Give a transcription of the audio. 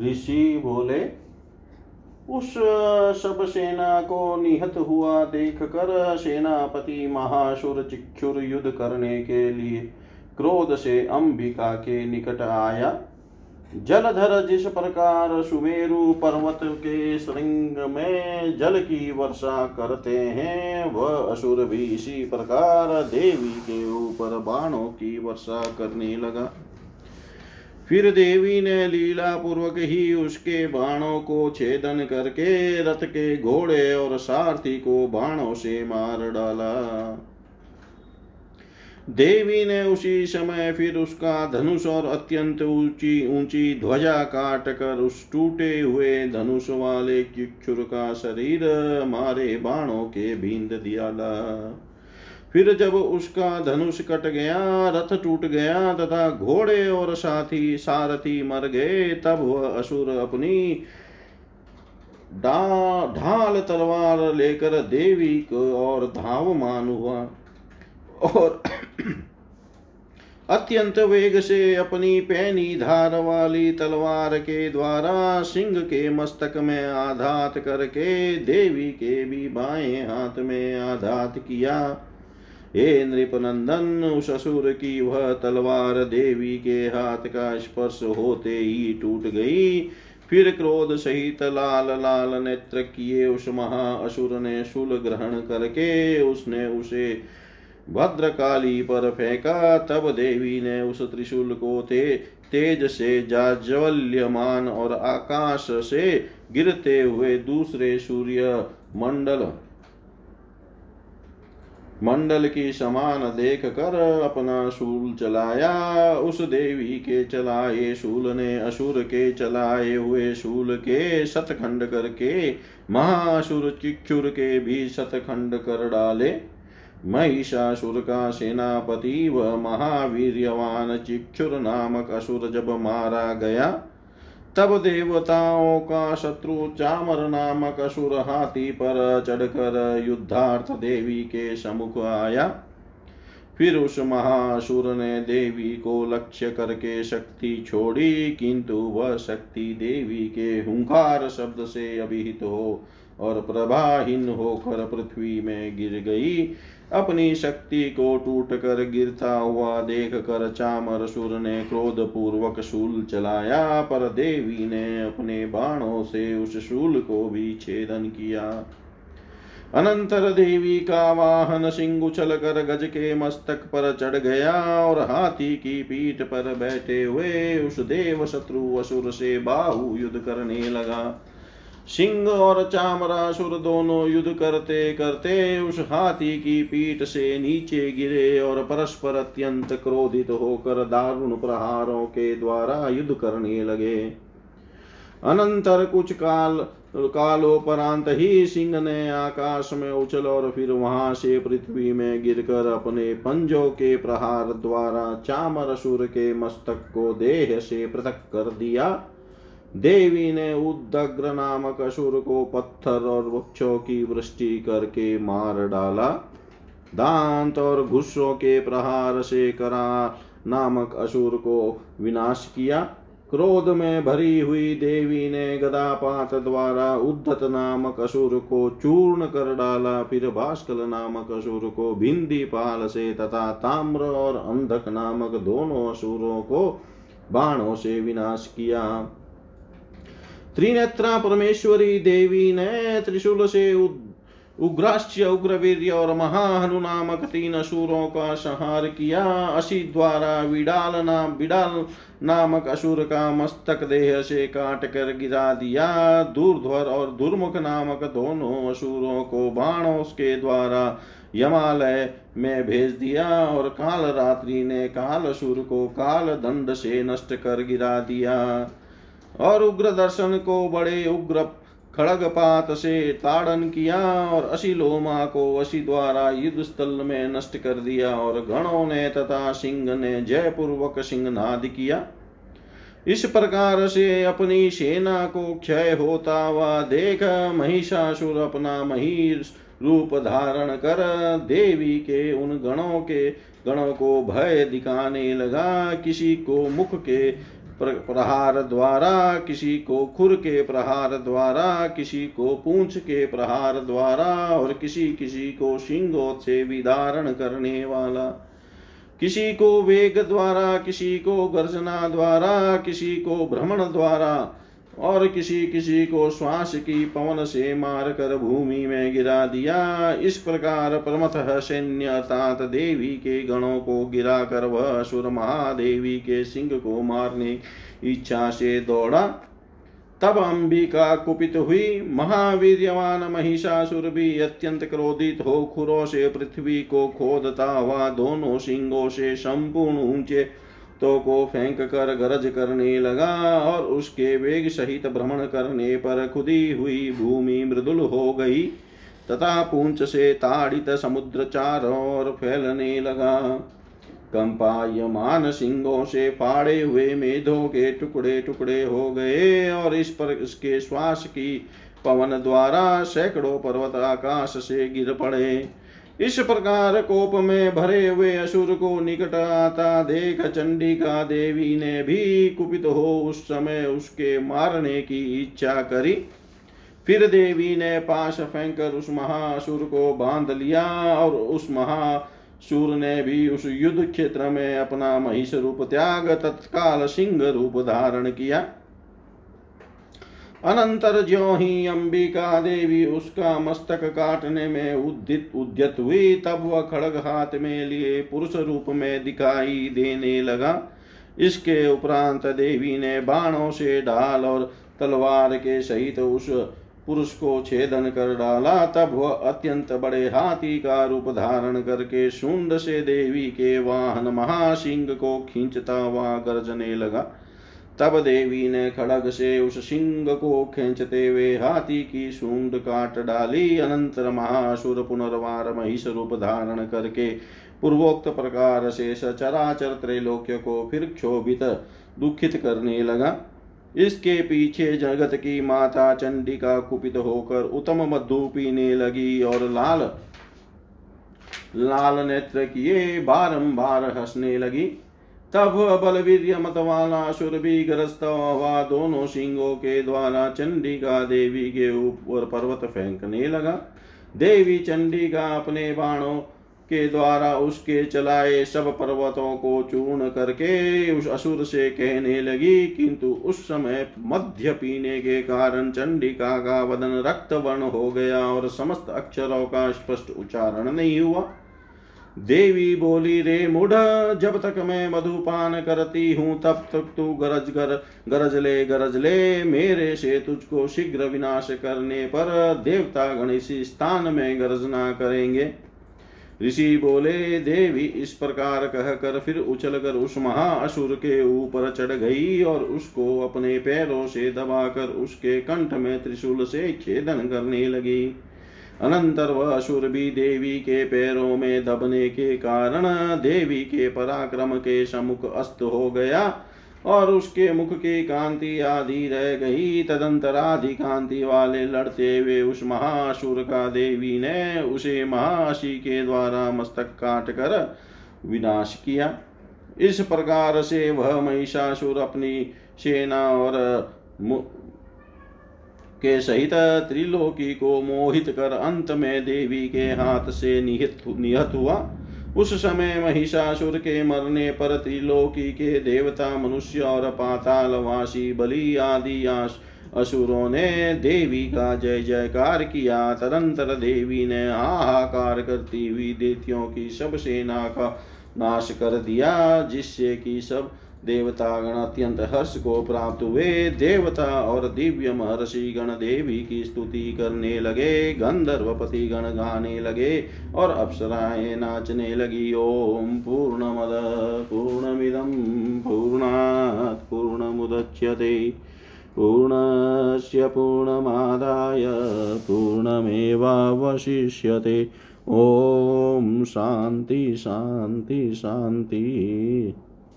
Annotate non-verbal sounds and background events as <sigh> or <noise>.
ऋषि बोले, उस सब सेना को निहत हुआ देख कर सेनापति महासुर चिक्षुर युद्ध करने के लिए क्रोध से अंबिका के निकट आया। जलधर जिस प्रकार सुमेरु पर्वत के श्रृंग में जल की वर्षा करते हैं, वह असुर भी इसी प्रकार देवी के ऊपर बाणों की वर्षा करने लगा। फिर देवी ने लीला पूर्वक ही उसके बाणों को छेदन करके रथ के घोड़े और सारथी को बाणों से मार डाला। देवी ने उसी समय फिर उसका धनुष और अत्यंत ऊँची ऊँची ध्वजा काट कर उस टूटे हुए धनुष वाले किक्षुर का शरीर मारे बाणों के बींद दिया फिर जब उसका धनुष कट गया, रथ टूट गया तथा घोड़े और साथी सारथी मर गए, तब वह असुर अपनी ढाल तलवार लेकर देवी को और धावमान हुआ और <clears throat> अत्यंत वेग से अपनी पैनी धार वाली तलवार के द्वारा सिंह के मस्तक में आघात करके देवी के भी बाएँ हाथ में आघात किया। हे नृपनंदन, उस असुर की वह तलवार देवी के हाथ का स्पर्श होते ही टूट गई। फिर क्रोध सहित लाल लाल नेत्र किए उस महा असुर ने शूल ग्रहण करके उसने उसे भद्रकाली पर फेंका। तब देवी ने उस त्रिशूल को ते, तेज से जाज्वल्यमान और आकाश से गिरते हुए दूसरे सूर्य मंडल मंडल की समान देख कर अपना शूल चलाया, उस देवी के चलाए शूल ने, असुर के चलाए हुए शूल के शतखंड करके, महासुर चिक्षुर के भी शतखंड कर डाले। महिषासुर का सेनापति व महावीरवान चिक्षुर नामक असुर जब मारा गया तब देवताओं का शत्रु चामर नामक असुर हाथी पर चढ़कर युद्धार्थ देवी के समुख आया। फिर उस महासुर ने देवी को लक्ष्य करके शक्ति छोड़ी, किंतु वह शक्ति देवी के हुंकार शब्द से अभिहित हो और प्रभाहीन होकर पृथ्वी में गिर गई। अपनी शक्ति को टूट कर गिरता हुआ देख कर चामर सुर ने क्रोध पूर्वक शूल चलाया, पर देवी ने अपने बाणों से उस शूल को भी छेदन किया। अनंतर देवी का वाहन सिंह उछल कर गज के मस्तक पर चढ़ गया और हाथी की पीठ पर बैठे हुए उस देव शत्रु असुर से बाहु युद्ध करने लगा। सिंह और चामरासुर दोनों युद्ध करते करते उस हाथी की पीठ से नीचे गिरे और परस्पर अत्यंत क्रोधित होकर दारुण प्रहारों के द्वारा युद्ध करने लगे। अनंतर कुछ काल, कालोपरांत ही सिंह ने आकाश में उछल और फिर वहाँ से पृथ्वी में गिरकर अपने पंजों के प्रहार द्वारा चामर असुर के मस्तक को देह से पृथक कर दिया। देवी ने उदग्र नामक असुर को पत्थर और वृक्षों की वृष्टि करके मार डाला। दांत और घुस्सों के प्रहार से करा नामक असुर को विनाश किया। क्रोध में भरी हुई देवी ने गदापात द्वारा उद्धत नामक असुर को चूर्ण कर डाला। फिर भास्कल नामक असुर को भिंदी पाल से तथा ताम्र और अंधक नामक दोनों असुरों को बाणों से विनाश किया। त्रिनेत्रा परमेश्वरी देवी ने त्रिशूल से उग्राश्य उग्रवीर्य और महाहनु नामक तीन असुरों का संहार किया। असी द्वारा विडाल नाम विडाल नामक असुर का मस्तक देह से काट कर गिरा दिया। दूरध्वर और दुर्मुख नामक दोनों असुरों को बाणों के द्वारा यमालय में भेज दिया और काल रात्रि ने काल असुर को काल दंड से नष्ट कर गिरा दिया। और उग्र दर्शन को बड़े उग्र खड़गपात से ताड़न किया और अशिलोमा को अशी द्वारा युद्ध स्थल में नष्ट कर दिया और गणों ने तथा सिंह ने जयपूर्वक सिंहनाद किया। इस प्रकार से अपनी सेना को क्षय होता हुआ देख महिषासुर अपना मही रूप धारण कर देवी के उन गणों के गणों को भय दिखाने लगा। किसी को मुख के प्रहार द्वारा, किसी को खुर के प्रहार द्वारा, किसी को पूंछ के प्रहार द्वारा, और किसी किसी को सिंगों से विदारण करने वाला। किसी को वेग द्वारा, किसी को गर्जना द्वारा, किसी को भ्रमण द्वारा और किसी किसी को श्वास की पवन से मार कर भूमि में गिरा दिया। इस प्रकार प्रमथ सैन्य अर्थात देवी के गणों को गिरा कर वह असुर महादेवी के सिंह को मारने इच्छा से दौड़ा। तब अंबिका कुपित हुई। महावीर्यवान महिषासुर भी अत्यंत क्रोधित हो खुरों से पृथ्वी को खोदता हुआ दोनों सिंगों से संपूर्ण ऊँचे तो को फेंक कर गरज करने लगा और उसके वेग सहित भ्रमण करने पर खुदी हुई भूमि मृदुल हो गई। तथा पूंछ से ताड़ित समुद्र चारों ओर फैलने लगा। कंपायमान सिंगों से फाड़े हुए मेधों के टुकड़े टुकड़े हो गए और इस पर इसके श्वास की पवन द्वारा सैकड़ों पर्वत आकाश से गिर पड़े। इस प्रकार कोप में भरे हुए असुर को निकट आता देख चंडिका देवी ने भी कुपित हो उस समय उसके मारने की इच्छा करी। फिर देवी ने पाश फेंकर उस महासुर को बाँध लिया और उस महासुर ने भी उस युद्ध क्षेत्र में अपना महिष रूप त्याग तत्काल सिंह रूप धारण किया। अनंतर ज्यो ही अंबिका देवी उसका मस्तक काटने में उद्दित उद्यत हुई, तब वह खड़ग हाथ में लिए पुरुष रूप में दिखाई देने लगा। इसके उपरांत देवी ने बाणों से ढाल और तलवार के सहित उस पुरुष को छेदन कर डाला। तब वह अत्यंत बड़े हाथी का रूप धारण करके शुंड से देवी के वाहन महासिंह को खींचता हुआ गर्जने लगा। तब देवी ने खड़ग से उस सिंह को खेचते हुए हाथी की सूंड काट डाली। अनंतर महासुर पुनर्वार महिष रूप धारण करके पूर्वोक्त प्रकार से सचराचर त्रैलोक्य को फिर क्षोभित, दुखित करने लगा। इसके पीछे जगत की माता चंडिका कुपित होकर उत्तम मधु पीने लगी और लाल लाल नेत्र किए बारंबार हंसने लगी। तब बलवीर मत वाला असुर भी ग्रस्त हुआ। दोनों सिंहों के द्वारा चंडिका देवी के ऊपर पर्वत फेंकने लगा। देवी चंडिका अपने बाणों के द्वारा उसके चलाए सब पर्वतों को चूर्ण करके उस असुर से कहने लगी, किंतु उस समय मध्य पीने के कारण चंडिका का वदन रक्त वर्ण हो गया और समस्त अक्षरों का स्पष्ट उच्चारण नहीं हुआ। देवी बोली रे मुढ़ जब तक मैं मधुपान करती हूँ, तब तक तू गरज कर, गरज ले गरज ले मेरे से तुझको शीघ्र विनाश करने पर देवता गणेश स्थान में गरजना करेंगे। ऋषि बोले, देवी इस प्रकार कहकर फिर उछल कर उस महाअसुर के ऊपर चढ़ गई और उसको अपने पैरों से दबाकर उसके कंठ में त्रिशूल से छेदन करने लगी। अनंतर वह असुर भी देवी के पैरों में दबने के कारण देवी के पराक्रम के समुख अस्त हो गया और उसके मुख की कांति आदि रह गई। तदंतर आदि कांति वाले लड़ते हुए उस महासुर का देवी ने उसे महाशी के द्वारा मस्तक काट कर विनाश किया। इस प्रकार से वह महिषासुर अपनी सेना और के सहित त्रिलोकी को मोहित कर अंत में देवी के हाथ से निहित निहत हुआ। उस समय महिषासुर के मरने पर त्रिलोकी के देवता, मनुष्य और पातालवासी, बलि आदि असुरों ने देवी का जय जयकार किया। तदंतर देवी ने हाहाकार करती हुई देतियों की सब सेना का नाश कर दिया, जिससे कि सब देवतागण अत्यंत हर्ष को प्राप्त हुए। देवता और दिव्य महर्षि गण देवी की स्तुति करने लगे, गंधर्वपति गण गाने लगे और अप्सराएँ नाचने लगी। ओम पूर्ण मद पूर्ण पूर्णमद पूर्णमिदम पूर्णात् पूर्णमुदच्यते पूर्णस्य पूर्णमादाय, पूर्णमेवावशिष्यते। ॐ शान्ति शान्ति शान्ति।